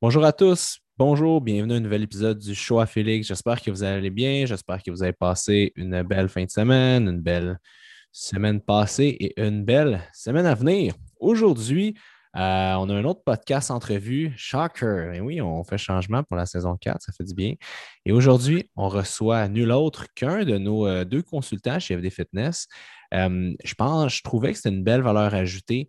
Bonjour à tous, bonjour, bienvenue à un nouvel épisode du Show à Félix. J'espère que vous allez bien, j'espère que vous avez passé une belle fin de semaine, une belle semaine passée et une belle semaine à venir. Aujourd'hui, euh, on a un autre podcast entrevue, Shocker. Oui, on fait changement pour la saison 4, ça fait du bien. Et aujourd'hui, on reçoit nul autre qu'un de nos euh, deux consultants chez FD Fitness. Euh, je pense, je trouvais que c'était une belle valeur ajoutée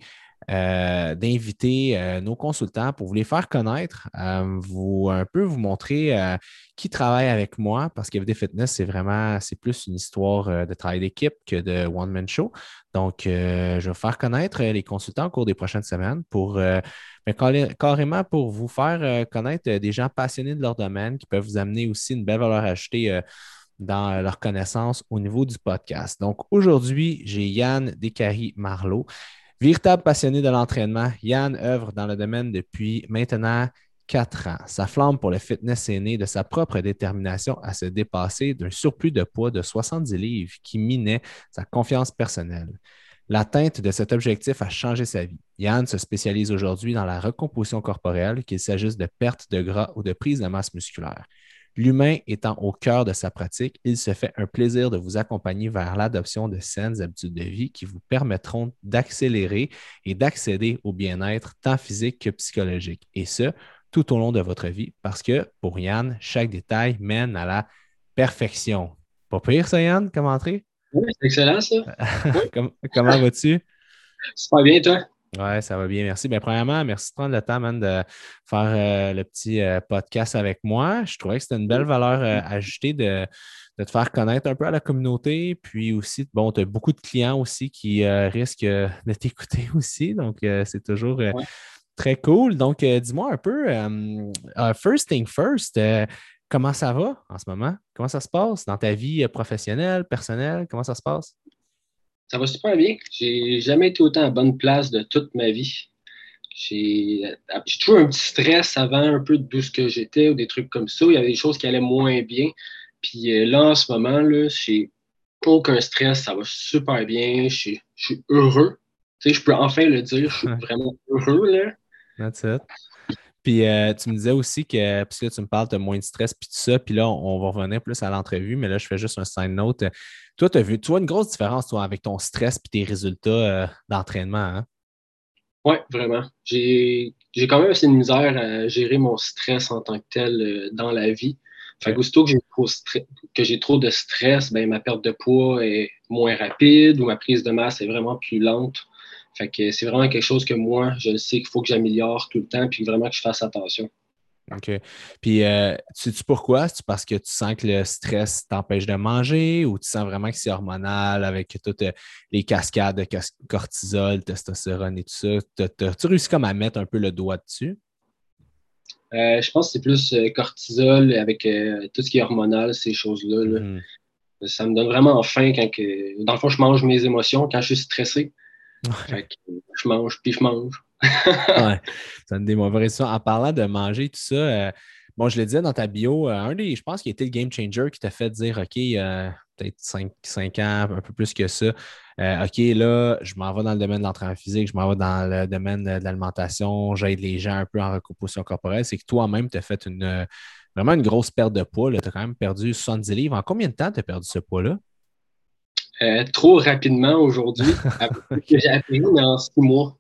euh, d'inviter euh, nos consultants pour vous les faire connaître, euh, vous un peu vous montrer qui travaille avec moi, parce qu'FD Fitness, c'est vraiment, c'est plus une histoire de travail d'équipe que de one-man show. Donc, je vais faire connaître les consultants au cours des prochaines semaines pour ben, carrément pour vous faire connaître des gens passionnés de leur domaine qui peuvent vous amener aussi une belle valeur ajoutée dans leur connaissance au niveau du podcast. Donc, aujourd'hui, j'ai Yann Descaries-Marleau. Véritable passionné de l'entraînement, Yann œuvre dans le domaine depuis maintenant quatre ans. Sa flamme pour le fitness est née de sa propre détermination à se dépasser d'un surplus de poids de 70 livres qui minait sa confiance personnelle. L'atteinte de cet objectif a changé sa vie. Yann se spécialise aujourd'hui dans la recomposition corporelle, qu'il s'agisse de perte de gras ou de prise de masse musculaire. L'humain étant au cœur de sa pratique, il se fait un plaisir de vous accompagner vers l'adoption de saines habitudes de vie qui vous permettront d'accélérer et d'accéder au bien-être tant physique que psychologique. Et ce, tout au long de votre vie, parce que pour Yann, chaque détail mène à la perfection. Pas pire, ça, Yann, comme entrée? Oui, c'est excellent, ça. comment vas-tu? C'est pas bien, toi? Oui, ça va bien, merci. Bien, premièrement, merci de prendre le temps, man, de faire euh, le petit euh, podcast avec moi. Je trouvais que c'était une belle valeur euh, ajoutée de, te faire connaître un peu à la communauté. Puis aussi, bon, tu as beaucoup de clients aussi qui risquent de t'écouter aussi. Donc, c'est toujours très cool. Donc, dis-moi un peu, first thing first, comment ça va en ce moment? Comment ça se passe dans ta vie professionnelle, personnelle? Comment ça se passe? Ça va super bien. J'ai jamais été autant à bonne place de toute ma vie. J'ai toujours un petit stress avant un peu de ce que j'étais ou des trucs comme ça. Il y avait des choses qui allaient moins bien. Puis euh, là, en ce moment, là, j'ai aucun stress. Ça va super bien. Je suis heureux. Tu sais, je peux enfin le dire. Je suis vraiment heureux. Là. That's it. Puis euh, tu me disais aussi que, puisque tu me parles de moins de stress, puis tout ça, puis là, on, va revenir plus à l'entrevue, mais là, je fais juste un side note. Toi, tu as vu, tu vois une grosse différence, toi, avec ton stress puis tes résultats euh, d'entraînement, hein? Oui, vraiment. J'ai quand même assez de misère à gérer mon stress en tant que tel euh, dans la vie. Fait qu'aussitôt que j'ai trop, que j'ai trop de stress, ben, ma perte de poids est moins rapide ou ma prise de masse est vraiment plus lente. Fait que c'est vraiment quelque chose que moi, je sais qu'il faut que j'améliore tout le temps puis vraiment que je fasse attention. OK. Puis, euh, sais-tu pourquoi? C'est parce que tu sens que le stress t'empêche de manger ou tu sens vraiment que c'est hormonal avec toutes euh, les cascades de cortisol, testostérone et tout ça? As-tu réussi comme à mettre un peu le doigt dessus? Euh, je pense que c'est plus cortisol avec tout ce qui est hormonal, ces choses-là. Mm-hmm. Ça me donne vraiment faim quand que. Dans le fond, je mange mes émotions quand je suis stressé. Je mange, puis je mange. ouais, ça me démontre ça. En parlant de manger, tout ça, euh, bon, je le disais dans ta bio, euh, un des, je pense qu'il était le game changer qui t'a fait dire OK, euh, peut-être 5, 5, ans, un peu plus que ça. OK, là, je m'en vais dans le domaine de l'entraînement physique, je m'en vais dans le domaine de l'alimentation, j'aide les gens un peu en recomposition corporelle. C'est que toi-même, tu as fait une, vraiment une grosse perte de poids. Tu as quand même perdu 70 livres. En combien de temps tu as perdu ce poids-là? Trop rapidement aujourd'hui, que j'ai appris dans six mois.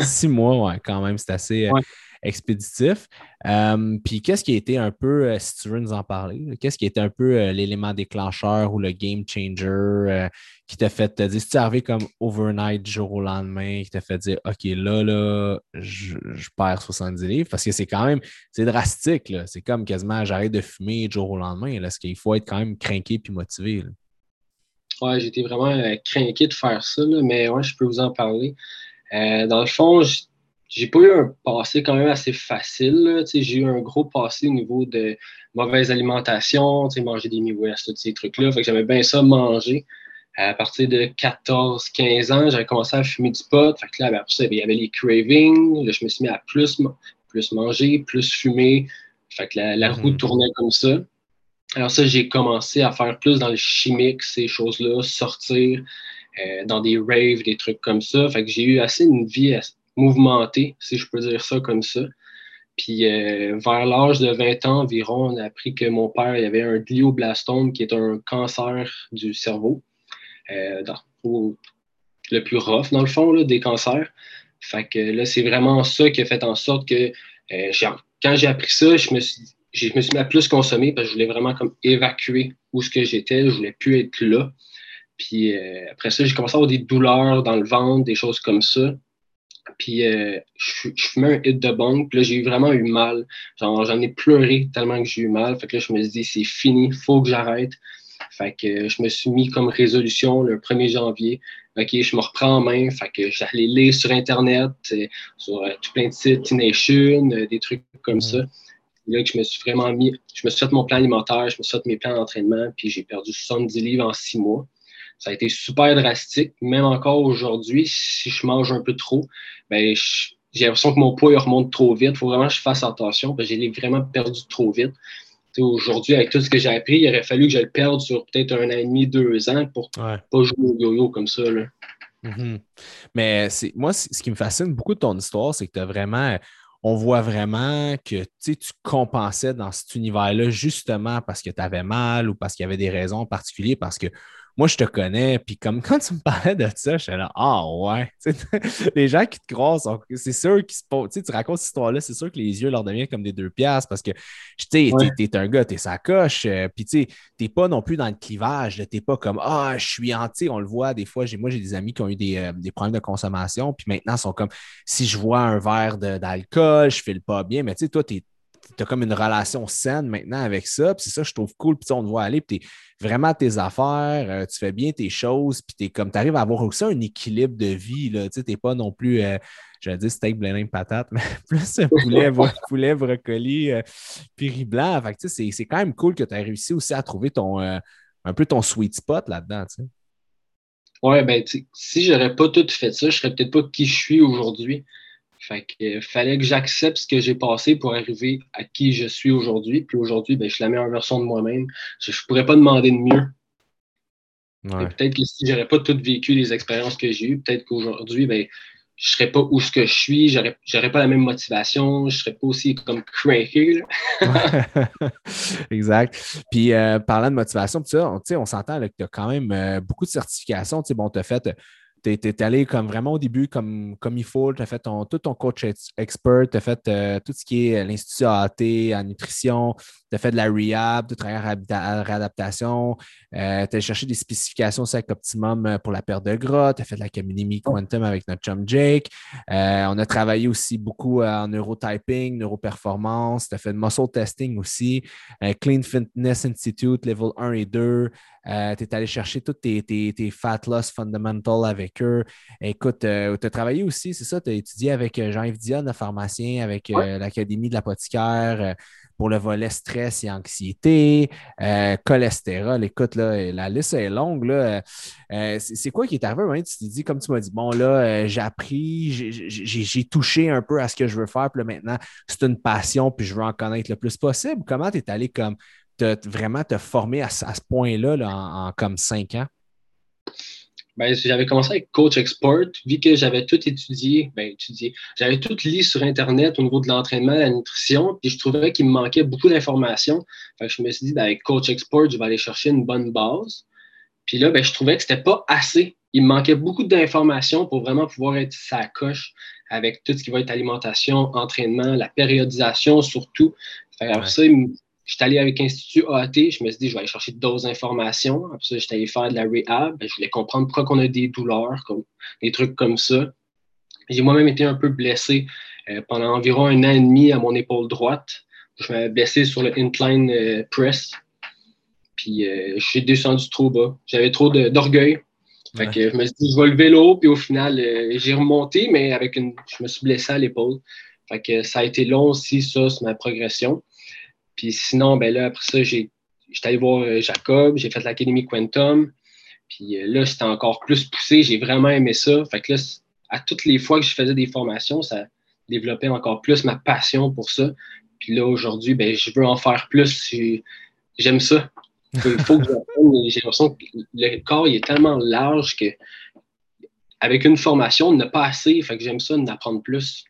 Six mois, ouais, quand même, c'est assez euh, expéditif. Euh, puis qu'est-ce qui a été un peu, euh, si tu veux nous en parler, qu'est-ce qui a été un peu l'élément déclencheur ou le game changer qui t'a fait te dire, si tu es arrivé comme overnight du jour au lendemain, qui t'a fait dire, OK, là, là, je, perds 70 livres, parce que c'est quand même, c'est drastique, là. C'est comme quasiment, j'arrête de fumer du jour au lendemain, là, parce qu'il faut être quand même craqué puis motivé. Là? Ouais, j'étais vraiment craqué de faire ça, mais ouais, je peux vous en parler. Euh, dans le fond, j'ai pas eu un passé quand même assez facile. J'ai eu un gros passé au niveau de mauvaise alimentation, manger des mi-ouest, tous ces trucs-là. j'aimais bien ça manger. À partir de 14-15 ans, j'avais commencé à fumer du pot. Fait que là, ben, après ça, il y avait les cravings. Là, je me suis mis à plus, plus manger, plus fumer. Fait que la, roue mm-hmm. tournait comme ça. Alors ça, j'ai commencé à faire plus dans le chimique, ces choses-là, sortir, euh, dans des raves, des trucs comme ça. Fait que j'ai eu assez une vie mouvementée, si je peux dire ça comme ça. Puis euh, vers l'âge de 20 ans environ, on a appris que mon père il avait un glioblastome qui est un cancer du cerveau. Euh, le plus rough, dans le fond, des cancers. Fait que là, c'est vraiment ça qui a fait en sorte que quand j'ai appris ça, je me suis je me suis mis à plus consommer parce que je voulais vraiment comme évacuer où ce que j'étais. Je voulais plus être là. Puis après ça, j'ai commencé à avoir des douleurs dans le ventre, des choses comme ça. Puis euh, je, je, fumais un hit de bong, puis là, j'ai vraiment eu mal. j'en ai pleuré tellement que j'ai eu mal. Fait que là, je me suis dit, c'est fini, faut que j'arrête. Fait que je me suis mis comme résolution le 1er janvier. OK, je me reprends en main. Fait que j'allais lire sur Internet, euh, sur euh, tout plein de sites, T-Nation, des trucs comme ça. Là que je me suis vraiment mis, je me suis fait mon plan alimentaire, je me suis fait mes plans d'entraînement, puis j'ai perdu 70 livres en six mois. Ça a été super drastique. Même encore aujourd'hui, si je mange un peu trop, ben, j'ai l'impression que mon poids remonte trop vite. Il faut vraiment que je fasse attention parce que j'ai vraiment perdu trop vite. Aujourd'hui, avec tout ce que j'ai appris, il aurait fallu que je le perde sur peut-être un an et demi, deux ans pour ne pas jouer au yo-yo comme ça. Là. Mm-hmm. Mais moi, ce qui me fascine beaucoup de ton histoire, c'est que tu as vraiment on voit vraiment que tu compensais dans cet univers-là justement parce que tu avais mal ou parce qu'il y avait des raisons particulières, parce que moi, je te connais, puis comme quand tu me parlais de ça, je suis là, ah ouais. les gens qui te croisent, c'est sûr qu'ils se posent. Tu racontes cette histoire-là, c'est sûr que les yeux leur deviennent comme des deux piastres parce que tu es, un gars, tu es sa coche, euh, puis tu n'es pas non plus dans le clivage, tu n'es pas comme ah, je suis anti, on le voit des fois. Moi, j'ai des amis qui ont eu des, euh, des, problèmes de consommation, puis maintenant, ils sont comme si je vois un verre d'alcool, je file pas bien, mais tu sais, toi, tu es tu as comme une relation saine maintenant avec ça. Puis c'est ça, je trouve cool. Puis on te voit aller, puis tu es vraiment à tes affaires, euh, tu fais bien tes choses, puis tu comme tu arrives à avoir aussi un équilibre de vie. Tu n'es pas non plus, euh, je vais dire steak, blé, patate, mais plus poulet, poulet brocoli, euh, puis riz blanc. Fait c'est quand même cool que tu aies réussi aussi à trouver ton, un peu ton sweet spot là-dedans. Ouais, ben, si j'aurais pas tout fait ça, je serais peut-être pas qui je suis aujourd'hui. Fait que, fallait que j'accepte ce que j'ai passé pour arriver à qui je suis aujourd'hui. Puis aujourd'hui, ben, je suis la meilleure version de moi-même. Je ne pourrais pas demander de mieux. Peut-être que si j'aurais pas tout vécu les expériences que j'ai eues, peut-être qu'aujourd'hui, ben, je serais pas où ce que je suis, j'aurais, j'aurais pas la même motivation, je serais pas aussi comme craqué. exact. Puis euh, parlant de motivation, sais, on, s'entend que tu as quand même euh, beaucoup de certifications. Bon, tu as fait tu es, allé comme vraiment au début comme, comme il faut, tu as fait ton, tout ton coach expert, tu fait euh, tout ce qui est euh, l'Institut AT en nutrition, tu as fait de la rehab, tu as travaillé en réadaptation, euh, tu as cherché des spécifications aussi avec Optimum pour la perte de gras, tu as fait de la l'académie Quantum avec notre chum Jake. on a travaillé aussi beaucoup en neurotyping, neuroperformance, tu as fait de muscle testing aussi, Clean Fitness Institute, level 1 et 2. Euh, tu es allé chercher tous tes, tes, fat loss fundamentals avec eux. Écoute, euh, tu as travaillé aussi, c'est ça, tu as étudié avec euh, Jean-Yves Dion, le pharmacien, avec l'Académie de l'apothicaire pour le volet stress et anxiété, cholestérol. Écoute, là, la liste est longue. Là. c'est quoi qui est arrivé? Tu t'es dit, comme tu m'as dit, bon, là, j'ai appris, j'ai touché un peu à ce que je veux faire, puis là, maintenant, c'est une passion, puis je veux en connaître le plus possible. Comment tu es allé comme vraiment te former à, ce point-là en, comme cinq ans? Ben, j'avais commencé avec Coach Export, vu que j'avais tout étudié, ben, étudié, j'avais tout lu sur Internet au niveau de l'entraînement, la nutrition, puis je trouvais qu'il me manquait beaucoup d'informations. je me suis dit, ben, avec Coach Export, je vais aller chercher une bonne base. Puis là, ben, je trouvais que c'était pas assez. Il me manquait beaucoup d'informations pour vraiment pouvoir être sa coche avec tout ce qui va être alimentation, entraînement, la périodisation surtout. alors ça, suis allé avec l'Institut AAT, je me suis dit, je vais aller chercher d'autres informations. Après ça, j'étais allé faire de la rehab. Je voulais comprendre pourquoi on a des douleurs, comme, des trucs comme ça. J'ai moi-même été un peu blessé euh, pendant environ un an et demi à mon épaule droite. Je m'avais blessé sur le incline euh, press. Puis euh, je suis descendu trop bas. J'avais trop d'orgueil. Fait que je me suis dit, je vais lever l'eau, puis au final, j'ai remonté, mais avec une. Je me suis blessé à l'épaule. Fait que ça a été long aussi, ça, c'est ma progression. Puis sinon, ben là, après ça, j'ai, j'étais allé voir euh, Jacob, j'ai fait l'Académie Quantum. Puis euh, là, c'était encore plus poussé. J'ai vraiment aimé ça. Fait que là, à toutes les fois que je faisais des formations, ça développait encore plus ma passion pour ça. Puis là, aujourd'hui, ben, je veux en faire plus. J'aime ça. Il faut que J'ai l'impression que le corps il est tellement large que avec une formation, on n'a pas assez. Fait que j'aime ça d'apprendre plus.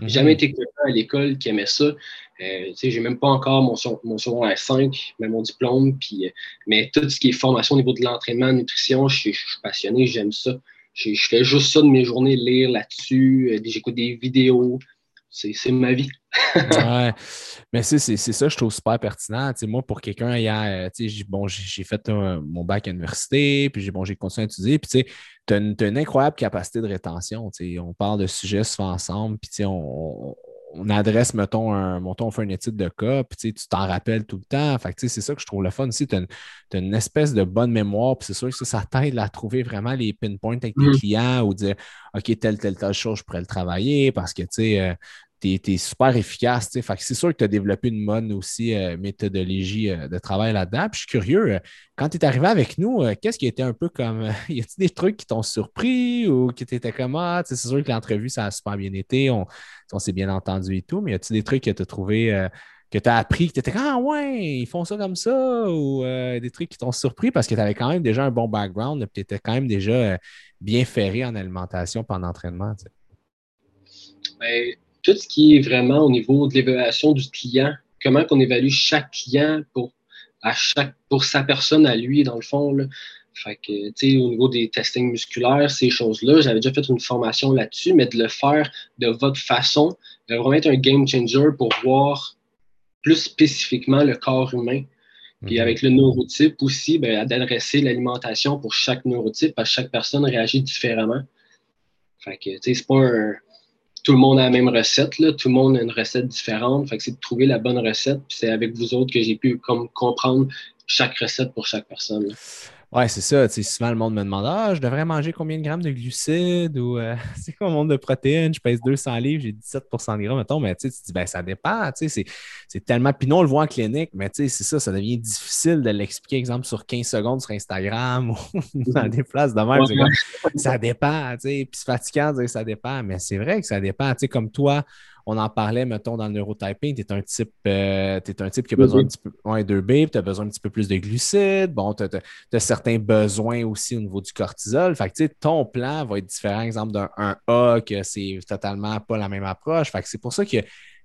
J'ai jamais été quelqu'un à l'école qui aimait ça. Euh, j'ai même pas encore mon, mon secondaire 5, mais mon diplôme. Euh, mais tout ce qui est formation au niveau de l'entraînement, nutrition, je, suis passionné, j'aime ça. Je, fais juste ça de mes journées, lire là-dessus, euh, j'écoute des vidéos. C'est ma vie. ouais. Mais c'est ça, je trouve super pertinent. moi, pour quelqu'un ayant, bon, j'ai fait mon bac à l'université, puis j'ai bon, continué à étudier, puis tu as, une incroyable capacité de rétention. On parle de sujets souvent ensemble, puis on, on adresse, mettons, un, mettons, on fait une étude de cas, puis tu t'en rappelles tout le temps. Fait c'est ça que je trouve le fun aussi. Tu as, une espèce de bonne mémoire, puis c'est sûr que ça, t'aide à trouver vraiment les pinpoints avec tes mm. clients ou dire OK, telle, telle, telle chose, je pourrais le travailler parce que tu sais, euh, tu es, super efficace. c'est sûr que tu as développé une bonne aussi euh, méthodologie euh, de travail là-dedans. Je suis curieux, euh, quand tu es arrivé avec nous, qu'est-ce qui était un peu comme. y a-t-il des trucs qui t'ont surpris ou qui t'étaient comme ah, c'est sûr que l'entrevue, ça a super bien été, on, s'est bien entendu et tout, mais y a-t-il des trucs que tu as trouvé. que tu as appris, que tu étais comme Ah ouais, ils font ça comme ça, ou des trucs qui t'ont surpris parce que tu avais quand même déjà un bon background, tu étais quand même déjà bien ferré en alimentation pendant l'entraînement. Ben, tout ce qui est vraiment au niveau de l'évaluation du client, comment on évalue chaque client pour, à chaque, pour sa personne à lui, dans le fond. Là. Fait que, tu sais, au niveau des testings musculaires, ces choses-là, j'avais déjà fait une formation là-dessus, mais de le faire de votre façon, va vraiment être un game changer pour voir plus spécifiquement le corps humain. Puis mhm. avec le neurotype aussi, ben, d'adresser l'alimentation pour chaque neurotype, parce que chaque personne réagit différemment. Fait que, tu sais, c'est pas un, tout le monde a la même recette, là. tout le monde a une recette différente. Fait que c'est de trouver la bonne recette. Puis c'est avec vous autres que j'ai pu comme, comprendre chaque recette pour chaque personne. Ouais, c'est ça. Souvent, le monde me demande Ah, je devrais manger combien de grammes de glucides ou euh, c'est quoi de protéines? Je pèse 200 livres, j'ai 17% de gras, mettons. Mais tu te dis ben, ça dépend. C'est tellement. Puis non, on le voit en clinique, mais c'est ça, ça devient difficile de l'expliquer, exemple, sur 15 secondes sur Instagram ou dans des places de même. ça dépend. Puis c'est fatigant de dire que ça dépend, mais c'est vrai que ça dépend. Comme toi, on en parlait, mettons, dans le neurotyping, tu es un type, euh, es un type qui a besoin un petit peu, ouais, 2B, tu as besoin un petit peu plus de glucides. Bon, tu as, certains besoins aussi au niveau du cortisol. Fait que, ton plan va être différent, exemple, d'un A, que c'est totalement pas la même approche. Fait que c'est pour ça que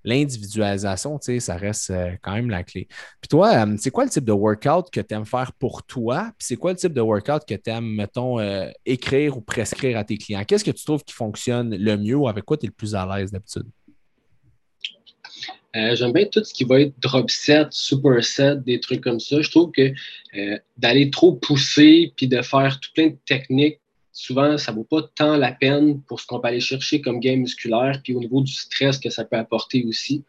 l'individualisation, tu sais, ça reste euh, quand même la clé. Puis toi, euh, c'est quoi le type de workout que tu aimes faire pour toi? Puis c'est quoi le type de workout que tu aimes, mettons, écrire ou prescrire à tes clients? Qu'est-ce que tu trouves qui fonctionne le mieux ou avec quoi tu es le plus à l'aise d'habitude? Euh, j'aime bien tout ce qui va être drop set, super set, des trucs comme ça. Je trouve que euh, d'aller trop pousser puis de faire tout plein de techniques, souvent, ça ne vaut pas tant la peine pour ce qu'on peut aller chercher comme gain musculaire, puis au niveau du stress que ça peut apporter aussi.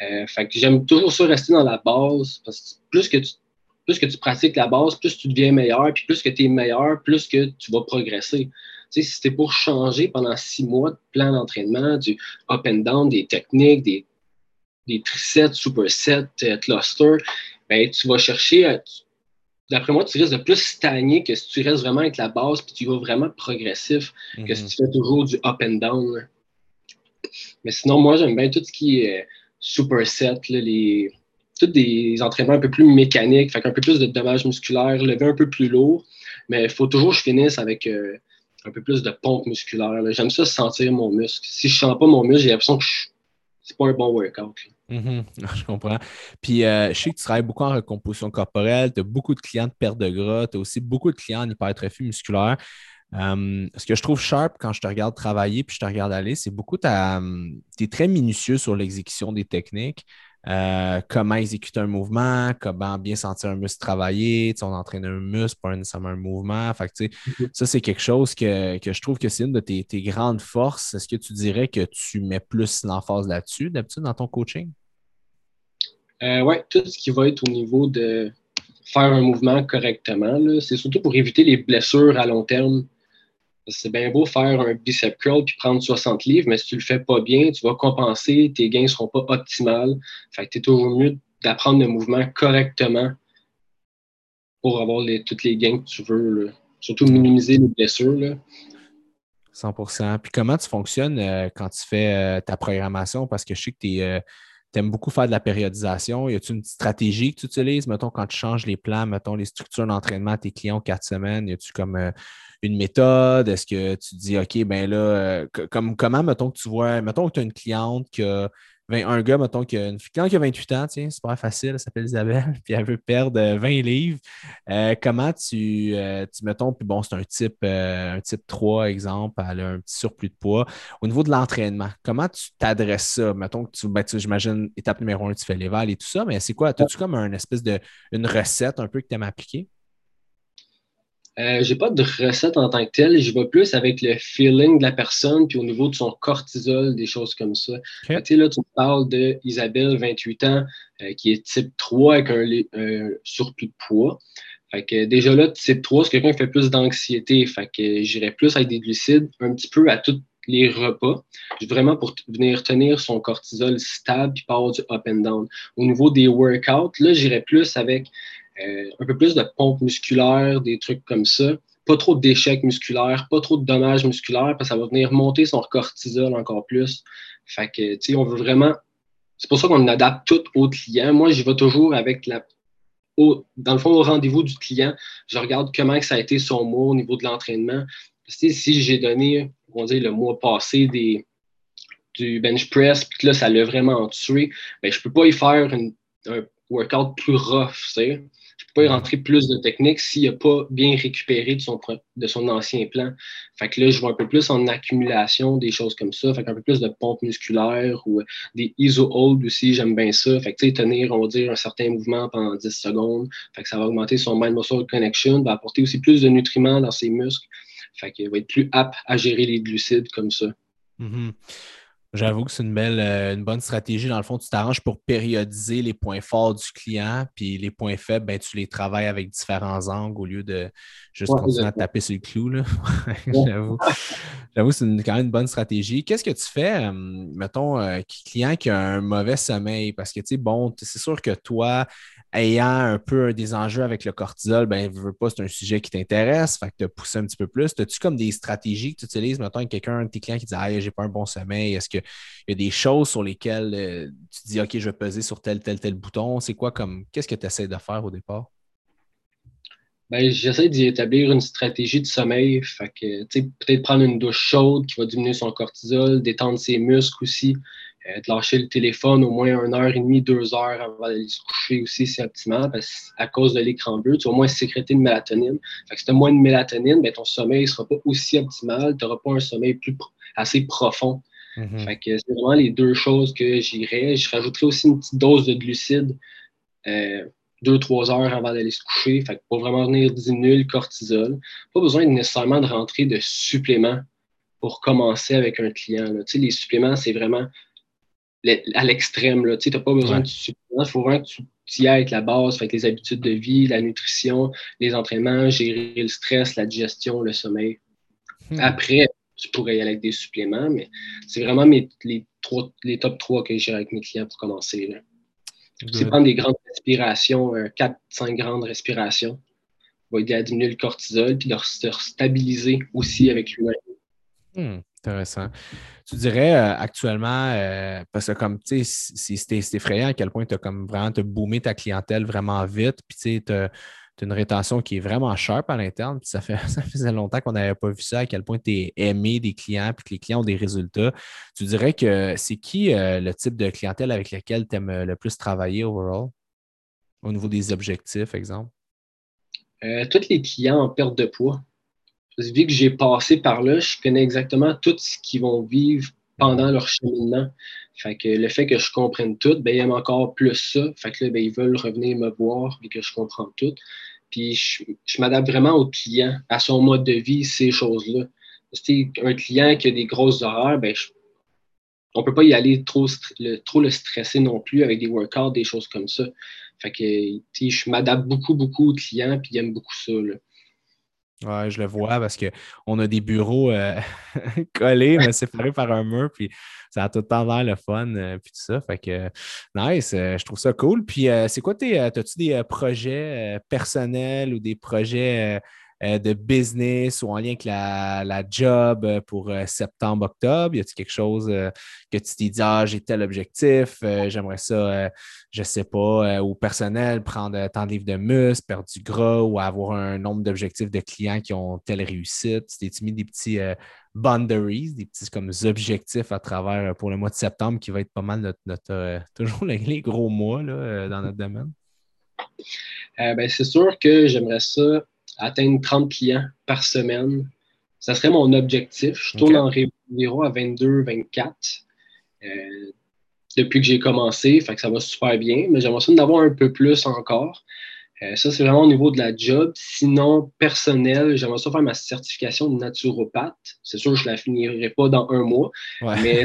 Euh, fait que j'aime toujours ça rester dans la base, parce que plus que tu plus que tu pratiques la base, plus tu deviens meilleur, puis plus que tu es meilleur, plus que tu vas progresser. Tu sais, si c'était pour changer pendant six mois de plan d'entraînement, du up and down, des techniques, des des trisets, supersets, euh, cluster, ben, tu vas chercher, d'après moi, tu risques de plus stagner que si tu restes vraiment avec la base puis tu vas vraiment progressif que si mhm. tu fais toujours du up and down. Mais sinon, moi, j'aime bien tout ce qui est euh, superset, les, tous des entraînements un peu plus mécaniques, fait un peu plus de dommages musculaires, lever un peu plus lourd, mais il faut toujours que je finisse avec euh, un peu plus de pompe musculaire. J'aime ça sentir mon muscle. Si je ne sens pas mon muscle, j'ai l'impression que c'est pas un bon workout. Mhm. je comprends. Puis, euh, je sais que tu travailles beaucoup en recomposition corporelle, tu as beaucoup de clients de perte de gras, tu as aussi beaucoup de clients en hypertrophie musculaire. Euh, ce que je trouve sharp quand je te regarde travailler puis je te regarde aller, c'est beaucoup, tu es très minutieux sur l'exécution des techniques. Euh, comment exécuter un mouvement, comment bien sentir un muscle travailler, on entraîne un muscle, pas nécessairement un mouvement. Fait mm-hmm. Ça, c'est quelque chose que, je trouve que c'est une de tes, grandes forces. Est-ce que tu dirais que tu mets plus l'emphase là-dessus d'habitude dans ton coaching? Euh, oui, tout ce qui va être au niveau de faire un mouvement correctement, c'est surtout pour éviter les blessures à long terme. C'est bien beau faire un bicep curl puis prendre 60 livres, mais si tu le fais pas bien, tu vas compenser, tes gains ne seront pas optimales. Fait que tu es toujours mieux d'apprendre le mouvement correctement pour avoir les, toutes les gains que tu veux. Surtout minimiser les blessures. Là. 100 Puis comment tu fonctionnes euh, quand tu fais euh, ta programmation? Parce que je sais que tu es, aimes beaucoup faire de la périodisation. Y a-t-il une stratégie que tu utilises, mettons, quand tu changes les plans, mettons, les structures d'entraînement à tes clients quatre semaines? Y a-tu comme euh, une méthode? Est-ce que tu dis, OK, ben là, euh, comme, comment, mettons, que tu vois, mettons que tu as une cliente qui a un gars, mettons, qui a une a 28 ans, tiens, super facile, elle s'appelle Isabelle, puis elle veut perdre 20 euh, livres. Euh, comment tu, tu, mettons, puis bon, c'est un type, un type 3, exemple, elle a un petit surplus de poids. Au niveau de l'entraînement, comment tu t'adresses ça? Mettons que tu, ben, j'imagine, étape numéro un, tu fais l'éval et tout ça, mais c'est quoi? As-tu comme une espèce de une recette un peu que tu aimes appliquer? Euh, j'ai pas de recette en tant que telle. Je vais plus avec le feeling de la personne, puis au niveau de son cortisol, des choses comme ça. Tu sais, là, tu me parles d'Isabelle, 28 ans, euh, qui est type 3 avec un, surplus de poids. Fait que déjà là, type 3, c'est quelqu'un qui fait plus d'anxiété. Fait que j'irais plus avec des glucides un petit peu à tous les repas, vraiment pour venir tenir son cortisol stable puis pas du up and down. Au niveau des workouts, là, j'irais plus avec euh, un peu plus de pompe musculaire, des trucs comme ça. Pas trop d'échecs musculaires, pas trop de dommages musculaires, parce que ça va venir monter son cortisol encore plus. Fait que, tu sais, on veut vraiment. C'est pour ça qu'on adapte tout au client. Moi, j'y vais toujours avec la. dans le fond, au rendez-vous du client, je regarde comment ça a été son mois au niveau de l'entraînement. Si j'ai donné, on va dire, le mois passé des, du bench press, puis que là, ça l'a vraiment tué, ben, je ne peux pas y faire un workout plus rough, tu sais pas y rentrer plus de technique s'il n'a pas bien récupéré de son, de son ancien plan. Fait que là, je vois un peu plus en accumulation, des choses comme ça. Fait qu'un peu plus de pompe musculaire ou des iso-hold aussi, j'aime bien ça. Fait que tu sais, tenir, on va dire, un certain mouvement pendant 10 secondes. Fait que ça va augmenter son mind-muscle connection, va apporter aussi plus de nutriments dans ses muscles. Fait qu'il va être plus apte à gérer les glucides comme ça. Mm-hmm. J'avoue que c'est une belle, euh, une bonne stratégie. Dans le fond, tu t'arranges pour périodiser les points forts du client, puis les points faibles, ben, tu les travailles avec différents angles au lieu de juste continuer à taper sur le clou. J'avoue. J'avoue, c'est quand même une bonne stratégie. Qu'est-ce que tu fais, euh, mettons, euh, client qui a un mauvais sommeil? Parce que, tu sais, bon, c'est sûr que toi, ayant un peu des enjeux avec le cortisol, ben, veux pas, c'est un sujet qui t'intéresse, fait que tu as poussé un petit peu plus. As-tu comme des stratégies que tu utilises, mettons, avec quelqu'un, un de tes clients qui dit Ah, j'ai pas un bon sommeil, est-ce qu'il y a des choses sur lesquelles euh, tu dis OK, je vais peser sur tel, tel, tel bouton? C'est quoi comme qu'est-ce que tu essaies de faire au départ? Ben, j'essaie d'y établir une stratégie de sommeil. Fait que, peut-être prendre une douche chaude qui va diminuer son cortisol, détendre ses muscles aussi. Euh, de lâcher le téléphone au moins une heure et demie, deux heures avant d'aller se coucher aussi, c'est optimal parce à cause de l'écran bleu, tu vas au moins sécréter de mélatonine. Fait que si tu as moins de mélatonine, ben, ton sommeil ne sera pas aussi optimal, tu n'auras pas un sommeil plus assez profond. Mm-hmm. Fait que c'est vraiment les deux choses que j'irais. Je rajouterais aussi une petite dose de glucides. Euh, deux, trois heures avant d'aller se coucher. Fait que pour vraiment venir diminuer le cortisol. Pas besoin nécessairement de rentrer de suppléments pour commencer avec un client. Tu sais, les suppléments, c'est vraiment à l'extrême. Tu n'as pas besoin de suppléments. Il faut vraiment que tu, y ailles avec la base, avec les habitudes de vie, la nutrition, les entraînements, gérer le stress, la digestion, le sommeil. Hmm. Après, tu pourrais y aller avec des suppléments, mais c'est vraiment mes, les, trois, les top 3 que j'ai avec mes clients pour commencer. C'est prendre des grandes respirations, 4-5 grandes respirations, va aider à diminuer le cortisol, puis de se stabiliser aussi avec l'humain. Hmm. Intéressant. Tu dirais euh, actuellement, euh, parce que comme tu sais, c'est effrayant à quel point tu as comme vraiment te boomé ta clientèle vraiment vite, puis tu as, une rétention qui est vraiment sharp à l'interne, ça, ça faisait longtemps qu'on n'avait pas vu ça, à quel point tu es aimé des clients, puis que les clients ont des résultats. Tu dirais que c'est qui euh, le type de clientèle avec lequel tu aimes le plus travailler overall, au niveau des objectifs, exemple? tous les clients en perte de poids vu que j'ai passé par là, je connais exactement tout ce qu'ils vont vivre pendant leur cheminement. Fait que le fait que je comprenne tout, ben, ils aiment encore plus ça. Fait que là, ben, ils veulent revenir me voir vu que je comprends tout. Puis je, m'adapte vraiment au client, à son mode de vie, ces choses-là. Un client qui a des grosses horaires, ben, on ne peut pas y aller trop, le, trop le stresser non plus avec des workouts, des choses comme ça. Fait que je m'adapte beaucoup, beaucoup au client, puis ils aiment beaucoup ça. Là. Ouais, je le vois parce qu'on a des bureaux euh, collés, mais séparés par un mur, puis ça a tout le temps l'air le fun, euh, puis tout ça. Fait que, nice, euh, je trouve ça cool. Puis, c'est quoi tes, as-tu des projets personnels ou des projets de business ou en lien avec la, job pour septembre-octobre? Y a-t-il quelque chose que tu t'es dit, ah, j'ai tel objectif, j'aimerais ça, je sais pas, au personnel, prendre tant de livres de muscle, perdre du gras ou avoir un nombre d'objectifs de clients qui ont telle réussite? T'es mis des petits boundaries, des petits comme objectifs à travers pour le mois de septembre qui va être pas mal notre, toujours les gros mois là, dans notre domaine? Euh, ben, c'est sûr que j'aimerais ça atteindre 30 clients par semaine. Ça serait mon objectif. Je tourne environ à 22, 24 euh, depuis que j'ai commencé. Fait que ça va super bien, mais j'aimerais ça en avoir un peu plus encore. Euh, ça, c'est vraiment au niveau de la job. Sinon, personnel, j'aimerais ça faire ma certification de naturopathe. C'est sûr que je ne la finirai pas dans un mois, mais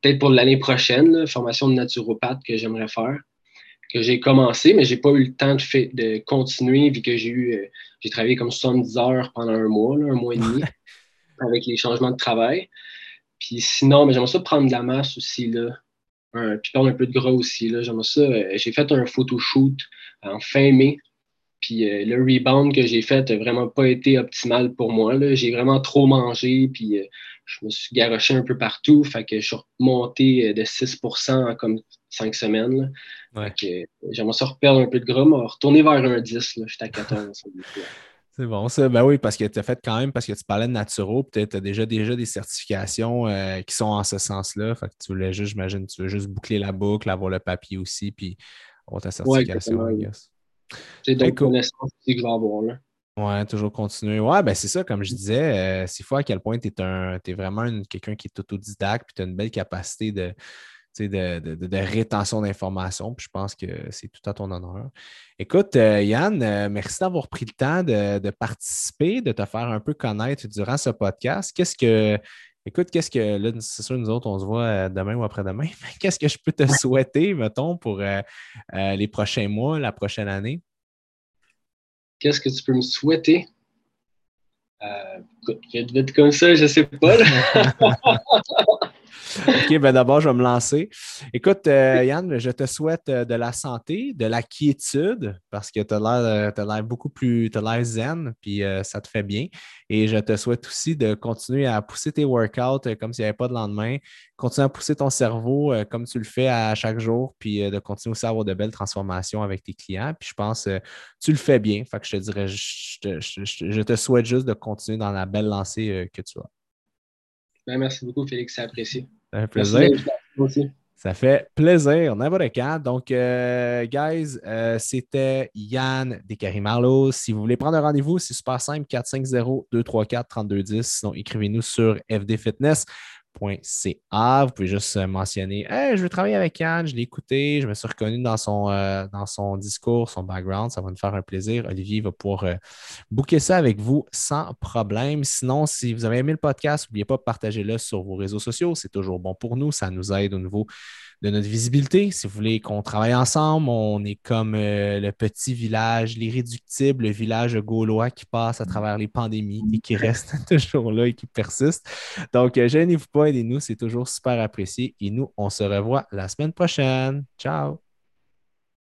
peut-être pour l'année prochaine, formation de naturopathe que j'aimerais faire que j'ai commencé, mais j'ai pas eu le temps de, de continuer vu que j'ai eu euh, j'ai travaillé comme 70 heures pendant un mois, un mois et demi, avec les changements de travail. Puis sinon, mais j'aimerais ça prendre de la masse aussi, là. puis prendre un peu de gras aussi. Là. J'aimerais ça. Euh, j'ai fait un photoshoot en fin mai. Puis euh, le rebound que j'ai fait n'a vraiment pas été optimal pour moi. J'ai vraiment trop mangé, puis je me suis garoché un peu partout. Fait que je suis remonté de 6% en comme 5 semaines. J'aimerais ça reperdre un peu de gras, mais retourner vers un 10. J'étais à 14. C'est bon, ça. Ben oui, parce que tu as fait quand même, parce que tu parlais de Naturo, puis tu as déjà, déjà des certifications euh, qui sont en ce sens-là. Fait que tu voulais juste, j'imagine, tu veux juste boucler la boucle, avoir le papier aussi, puis avoir ta certification. Ouais, c'est d'autres connaissances que je vais avoir là. Ouais, toujours continuer. Ouais, ben c'est ça, comme je disais, euh, c'est fou à quel point tu es, vraiment quelqu'un qui est autodidacte, puis tu as une belle capacité de, de, rétention d'informations. Puis je pense que c'est tout à ton honneur. Écoute, euh, Yann, euh, merci d'avoir pris le temps de, participer, de te faire un peu connaître durant ce podcast. Qu'est-ce que. Écoute, qu'est-ce que. Là, c'est sûr, nous autres, on se voit euh, demain ou après-demain. Qu'est-ce que je peux te souhaiter, mettons, pour les prochains mois, la prochaine année? Qu'est-ce que tu peux me souhaiter? écoute, vite comme ça, je ne sais pas. OK, ben d'abord, je vais me lancer. Écoute, euh, Yann, je te souhaite euh, de la santé, de la quiétude, parce que tu as l'air euh, beaucoup plus, tu l'air zen, puis ça te fait bien. Et je te souhaite aussi de continuer à pousser tes workouts comme s'il n'y avait pas de lendemain, continuer à pousser ton cerveau comme tu le fais à chaque jour, puis de continuer aussi à avoir de belles transformations avec tes clients. Puis je pense que tu le fais bien. Fait que je te dirais, je te, souhaite juste de continuer dans la belle lancée que tu as. Ben, merci beaucoup, Félix, c'est apprécié. Ça fait plaisir. Ça fait plaisir, n'importe quand? Donc, euh, guys, euh, c'était Yann Descarimarlos. Si vous voulez prendre un rendez-vous, c'est super simple 450-234-3210. Sinon, écrivez-nous sur FD Fitness. Vous pouvez juste euh, mentionner je veux travailler avec Yann, je l'ai écouté, je me suis reconnu dans son, euh, discours, son background. Ça va nous faire un plaisir. Olivier va pouvoir euh, booker ça avec vous sans problème. Sinon, si vous avez aimé le podcast, n'oubliez pas de partager le sur vos réseaux sociaux. C'est toujours bon pour nous. Ça nous aide au niveau de notre visibilité. Si vous voulez qu'on travaille ensemble, on est comme euh, le petit village, l'irréductible village gaulois qui passe à travers les pandémies et qui reste toujours là et qui persiste. Donc, euh, gênez-vous pas, aidez-nous, c'est toujours super apprécié. Et nous, on se revoit la semaine prochaine. Ciao!